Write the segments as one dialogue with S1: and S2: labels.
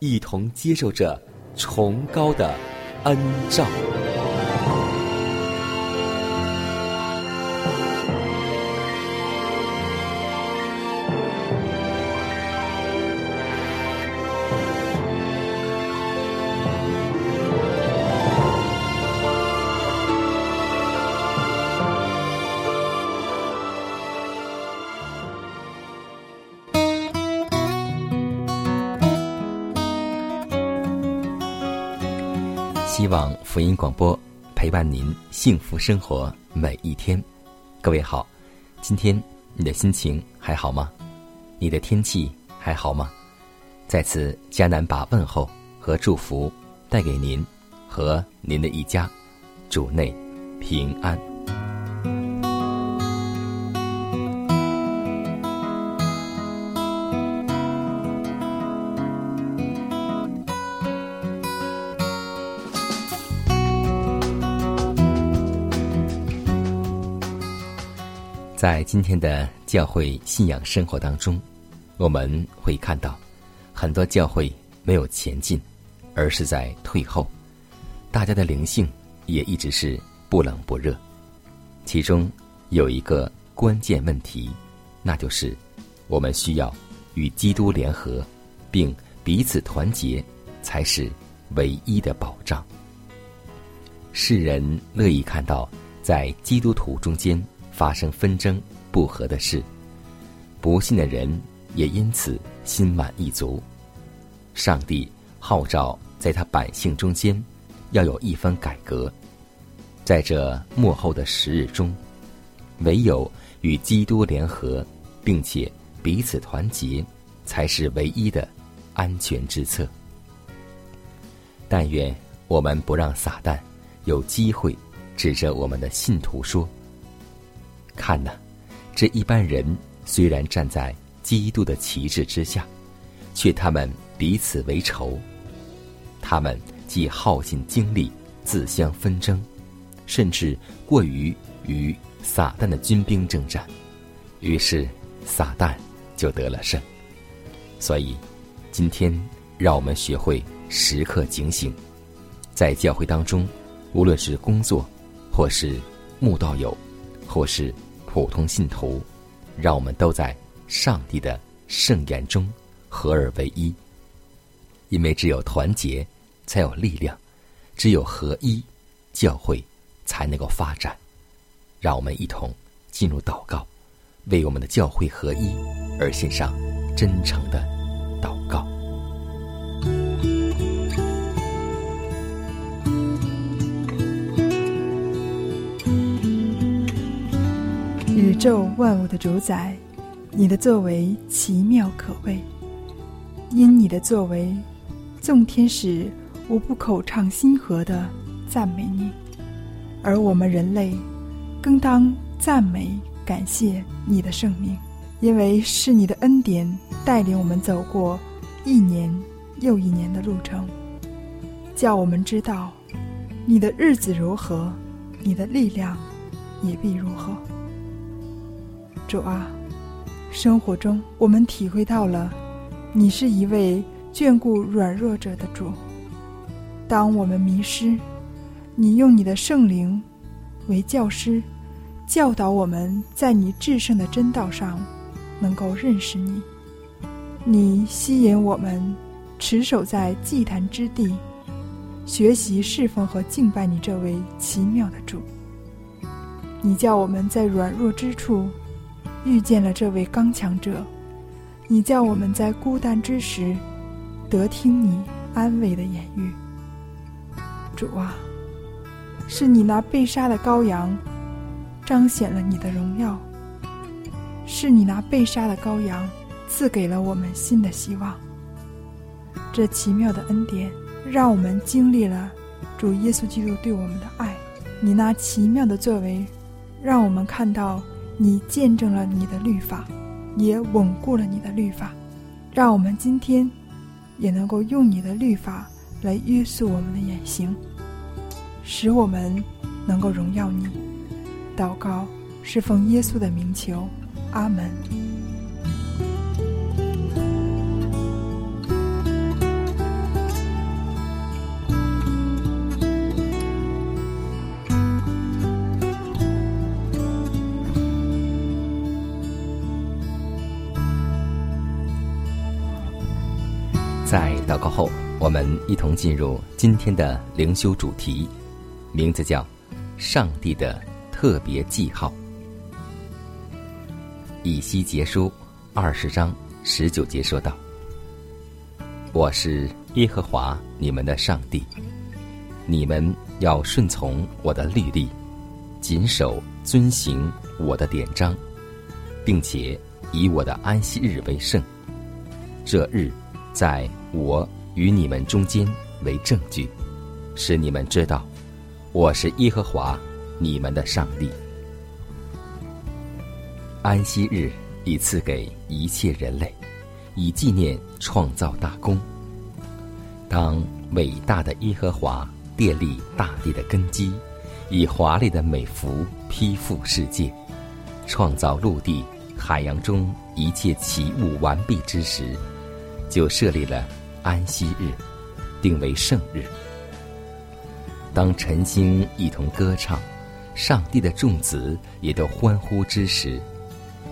S1: 一同接受着崇高的恩照。广播陪伴您幸福生活每一天。各位好，今天你的心情还好吗？你的天气还好吗？在此，迦南把问候和祝福带给您和您的一家，主内平安。在今天的教会信仰生活当中，我们会看到很多教会没有前进，而是在退后。大家的灵性也一直是不冷不热。其中有一个关键问题，那就是我们需要与基督联合，并彼此团结，才是唯一的保障。世人乐意看到在基督徒中间。发生纷争不和的事，不信的人也因此心满意足。上帝号召在他百姓中间要有一番改革，在这幕后的时日中，唯有与基督联合，并且彼此团结，才是唯一的安全之策。但愿我们不让撒旦有机会指着我们的信徒说。看呐，这一般人虽然站在基督的旗帜之下，却他们彼此为仇。他们既耗尽精力自相纷争，甚至过于与撒旦的军兵征战，于是撒旦就得了胜。所以，今天让我们学会时刻警醒，在教会当中，无论是工作，或是慕道友，或是。普通信徒，让我们都在上帝的圣言中合而为一。因为只有团结，才有力量；只有合一，教会才能够发展。让我们一同进入祷告，为我们的教会合一而献上真诚的
S2: 宙万物的主宰，你的作为奇妙可畏。因你的作为，众天使无不口唱心和的赞美你，而我们人类更当赞美感谢你的圣名，因为是你的恩典带领我们走过一年又一年的路程，叫我们知道你的日子如何，你的力量也必如何。主啊，生活中我们体会到了，你是一位眷顾软弱者的主。当我们迷失，你用你的圣灵为教师，教导我们在你至圣的真道上能够认识你。你吸引我们持守在祭坛之地，学习侍奉和敬拜你这位奇妙的主。你叫我们在软弱之处遇见了这位刚强者，你叫我们在孤单之时得听你安慰的言语。主啊，是你那被杀的羔羊彰显了你的荣耀，是你那被杀的羔羊赐给了我们新的希望。这奇妙的恩典让我们经历了主耶稣基督对我们的爱，你那奇妙的作为。让我们看到，你见证了你的律法，也稳固了你的律法。让我们今天也能够用你的律法来约束我们的言行，使我们能够荣耀你。祷告侍奉耶稣的名求，阿门。
S1: 在祷告后，我们一同进入今天的灵修主题，名字叫“上帝的特别记号”。以西结书二十章十九节说道：“我是耶和华你们的上帝，你们要顺从我的律例，谨守遵行我的典章，并且以我的安息日为圣。这日。”在我与你们中间为证据，使你们知道我是耶和华你们的上帝。安息日已赐给一切人类，以纪念创造大功。当伟大的耶和华奠立大地的根基，以华丽的美服披覆世界，创造陆地、海洋中一切奇物完毕之时。就设立了安息日，定为圣日。当晨星一同歌唱，上帝的众子也都欢呼之时，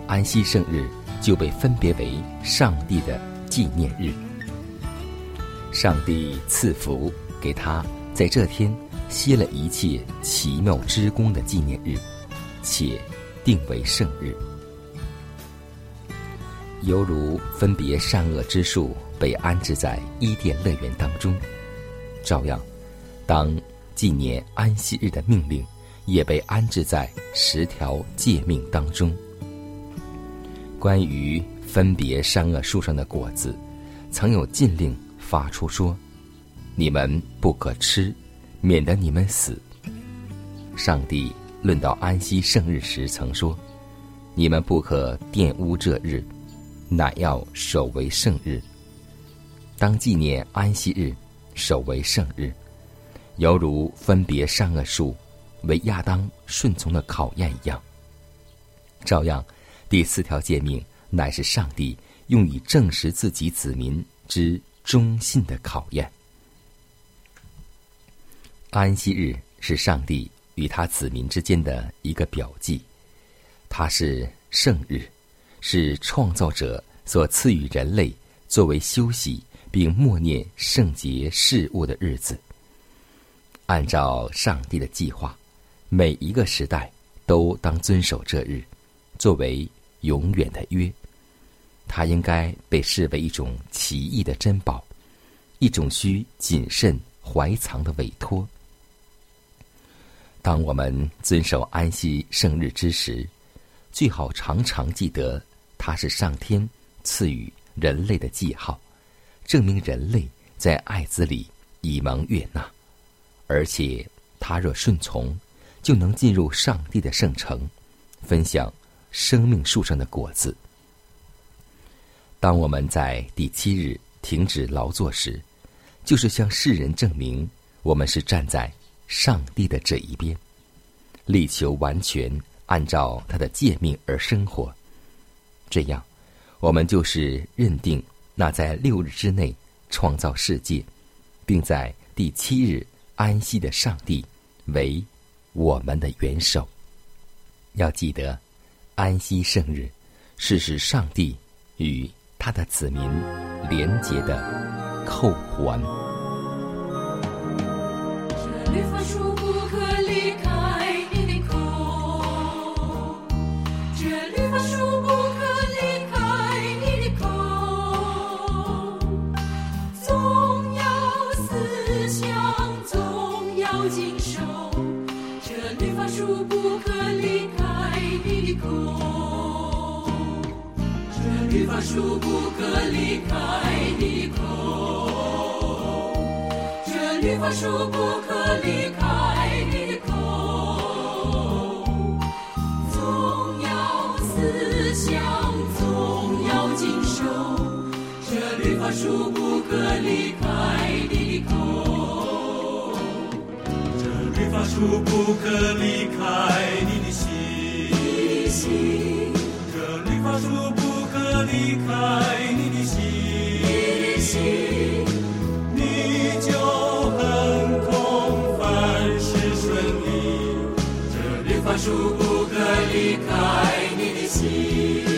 S1: 安息圣日就被分别为上帝的纪念日。上帝赐福给他，在这天歇了一切奇妙之功的纪念日，且定为圣日。犹如分别善恶之树被安置在伊甸乐园当中，照样，当纪念安息日的命令也被安置在十条诫命当中。关于分别善恶树上的果子，曾有禁令发出说：“你们不可吃，免得你们死。”上帝论到安息圣日时曾说：“你们不可玷污这日。”乃要守为圣日，当纪念安息日，守为圣日，犹如分别善恶树为亚当顺从的考验一样。照样，第四条诫命乃是上帝用以证实自己子民之忠信的考验。安息日是上帝与他子民之间的一个表记，它是圣日。是创造者所赐予人类作为休息并默念圣洁事物的日子。按照上帝的计划，每一个时代都当遵守这日，作为永远的约。它应该被视为一种奇异的珍宝，一种需谨慎怀藏的委托。当我们遵守安息圣日之时，最好常常记得。它是上天赐予人类的记号，证明人类在爱子里已蒙悦纳，而且他若顺从，就能进入上帝的圣城，分享生命树上的果子。当我们在第七日停止劳作时，就是向世人证明我们是站在上帝的这一边，力求完全按照他的诫命而生活。这样，我们就是认定那在六日之内创造世界，并在第七日安息的上帝为我们的元首。要记得，安息圣日是使上帝与他的子民连结的扣环。
S3: 这律法书不可离开你的口。这律法书不可离开你的口，总要思想，总要经受。这律法书不可离开你的口，
S4: 这律法书不可离开你的心，
S3: 心
S4: 这律法书离开你的心，
S3: 心你就很空，凡事顺利。这绿法术不可离开你的心。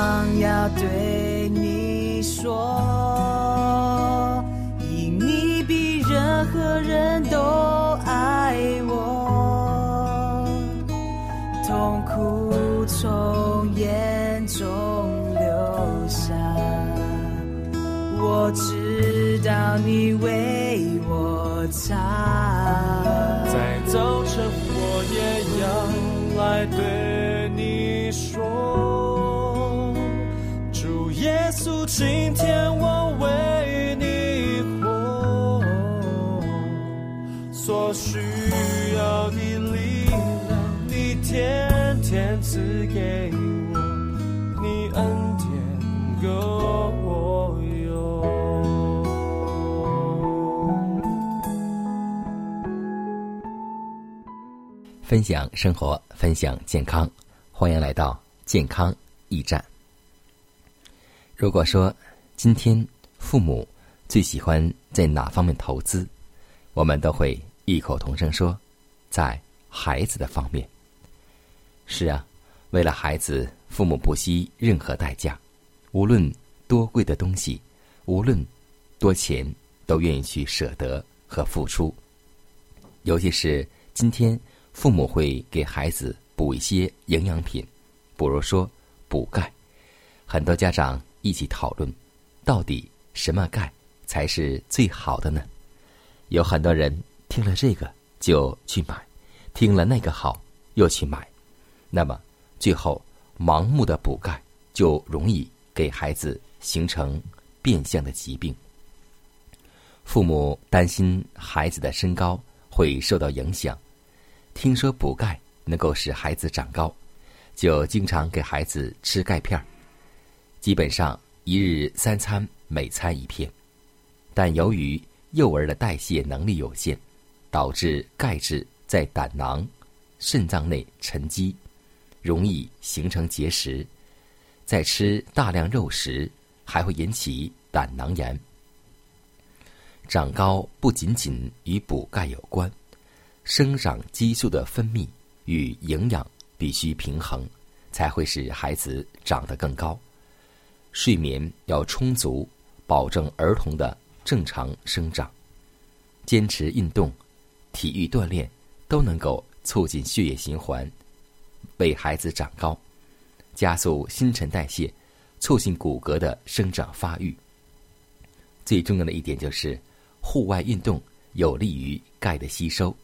S3: 想要对你说，因你比任何人都爱我，痛苦从眼中流下，我知道你为我擦。
S4: 稣，今天我为你活，所需要的力量，你天天赐给我，你恩典够我用。
S1: 分享生活，分享健康，欢迎来到健康驿站。如果说今天父母最喜欢在哪方面投资，我们都会异口同声说，在孩子的方面。是啊，为了孩子，父母不惜任何代价，无论多贵的东西，无论多钱，都愿意去舍得和付出。尤其是今天，父母会给孩子补一些营养品，比如说补钙，很多家长。一起讨论，到底什么钙才是最好的呢？有很多人听了这个就去买，听了那个好又去买，那么最后盲目的补钙就容易给孩子形成变相的疾病。父母担心孩子的身高会受到影响，听说补钙能够使孩子长高，就经常给孩子吃钙片儿。基本上一日三餐每餐一片，但由于幼儿的代谢能力有限，导致钙质在胆囊、肾脏内沉积，容易形成结石。在吃大量肉食，还会引起胆囊炎。长高不仅仅与补钙有关，生长激素的分泌与营养必须平衡，才会使孩子长得更高。睡眠要充足，保证儿童的正常生长。坚持运动、体育锻炼都能够促进血液循环，为孩子长高，加速新陈代谢，促进骨骼的生长发育。最重要的一点就是，户外运动有利于钙的吸收。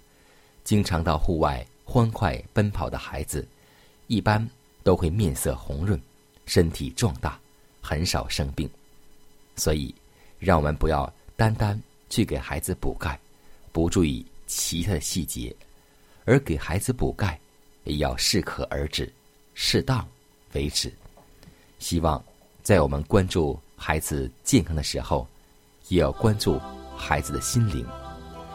S1: 经常到户外欢快奔跑的孩子，一般都会面色红润，身体壮大。很少生病，所以让我们不要单单去给孩子补钙，不注意其他的细节，而给孩子补钙也要适可而止，适当为止。希望在我们关注孩子健康的时候，也要关注孩子的心灵。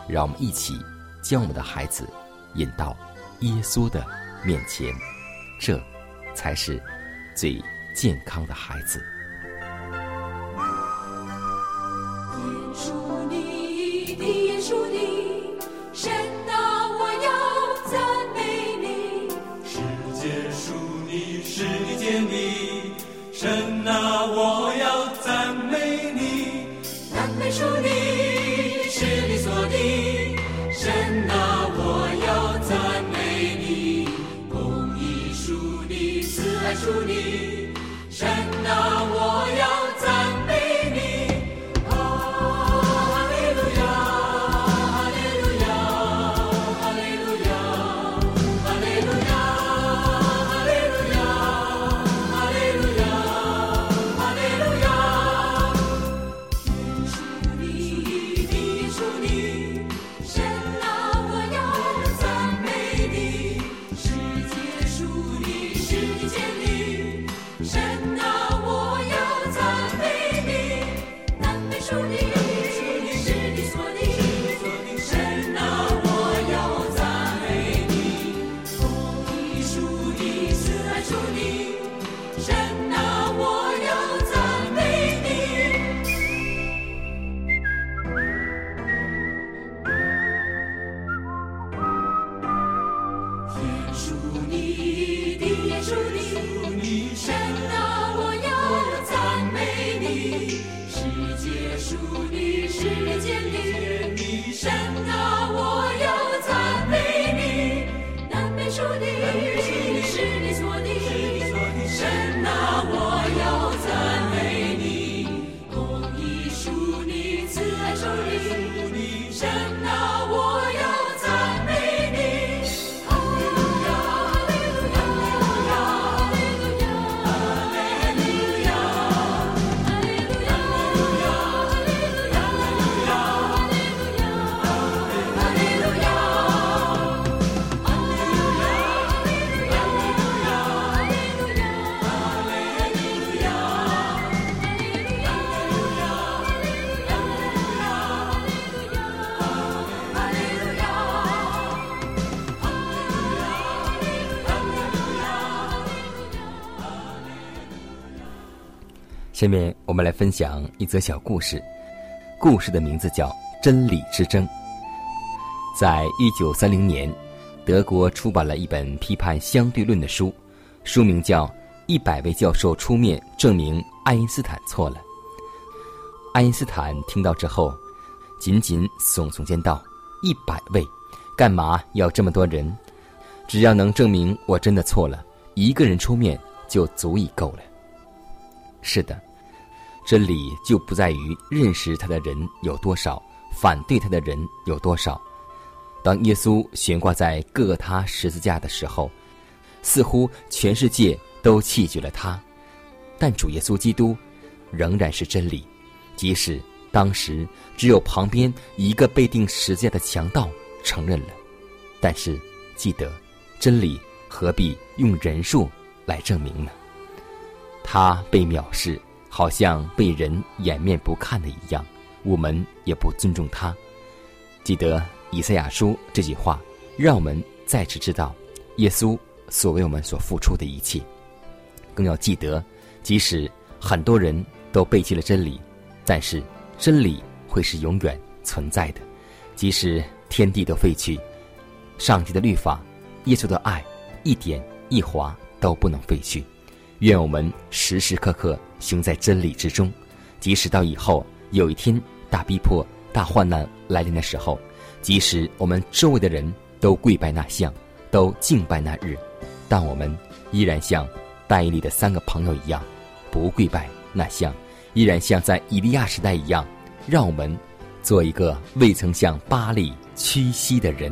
S1: 让我们一起将我们的孩子引到耶稣的面前，这才是最健康的孩子。下面我们来分享一则小故事，故事的名字叫《真理之争》。在一九三零年，德国出版了一本批判相对论的书，书名叫《一百位教授出面证明爱因斯坦错了》。爱因斯坦听到之后，紧紧耸耸肩道：“一百位，干嘛要这么多人？只要能证明我真的错了，一个人出面就足以够了。”是的，真理就不在于认识他的人有多少，反对他的人有多少。当耶稣悬挂在各个他十字架的时候，似乎全世界都弃绝了他，但主耶稣基督仍然是真理，即使当时只有旁边一个被钉十字架的强盗承认了。但是，记得，真理何必用人数来证明呢？他被藐视，好像被人掩面不看的一样，我们也不尊重他。记得以赛亚书这句话，让我们再次知道耶稣所为我们所付出的一切。更要记得，即使很多人都背弃了真理，但是真理会是永远存在的。即使天地都废去，上帝的律法、耶稣的爱，一点一划都不能废去。愿我们时时刻刻行在真理之中，即使到以后有一天大逼迫、大患难来临的时候，即使我们周围的人都跪拜那像，都敬拜那日，但我们依然像戴伊里的三个朋友一样，不跪拜那像，依然像在以利亚时代一样，让我们做一个未曾向巴利屈膝的人。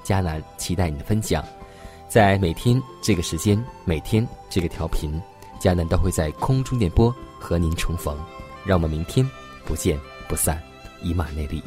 S1: 佳南期待你的分享。在每天这个时间，每天这个调频，佳南都会在空中电波和您重逢。让我们明天不见不散，以马内利。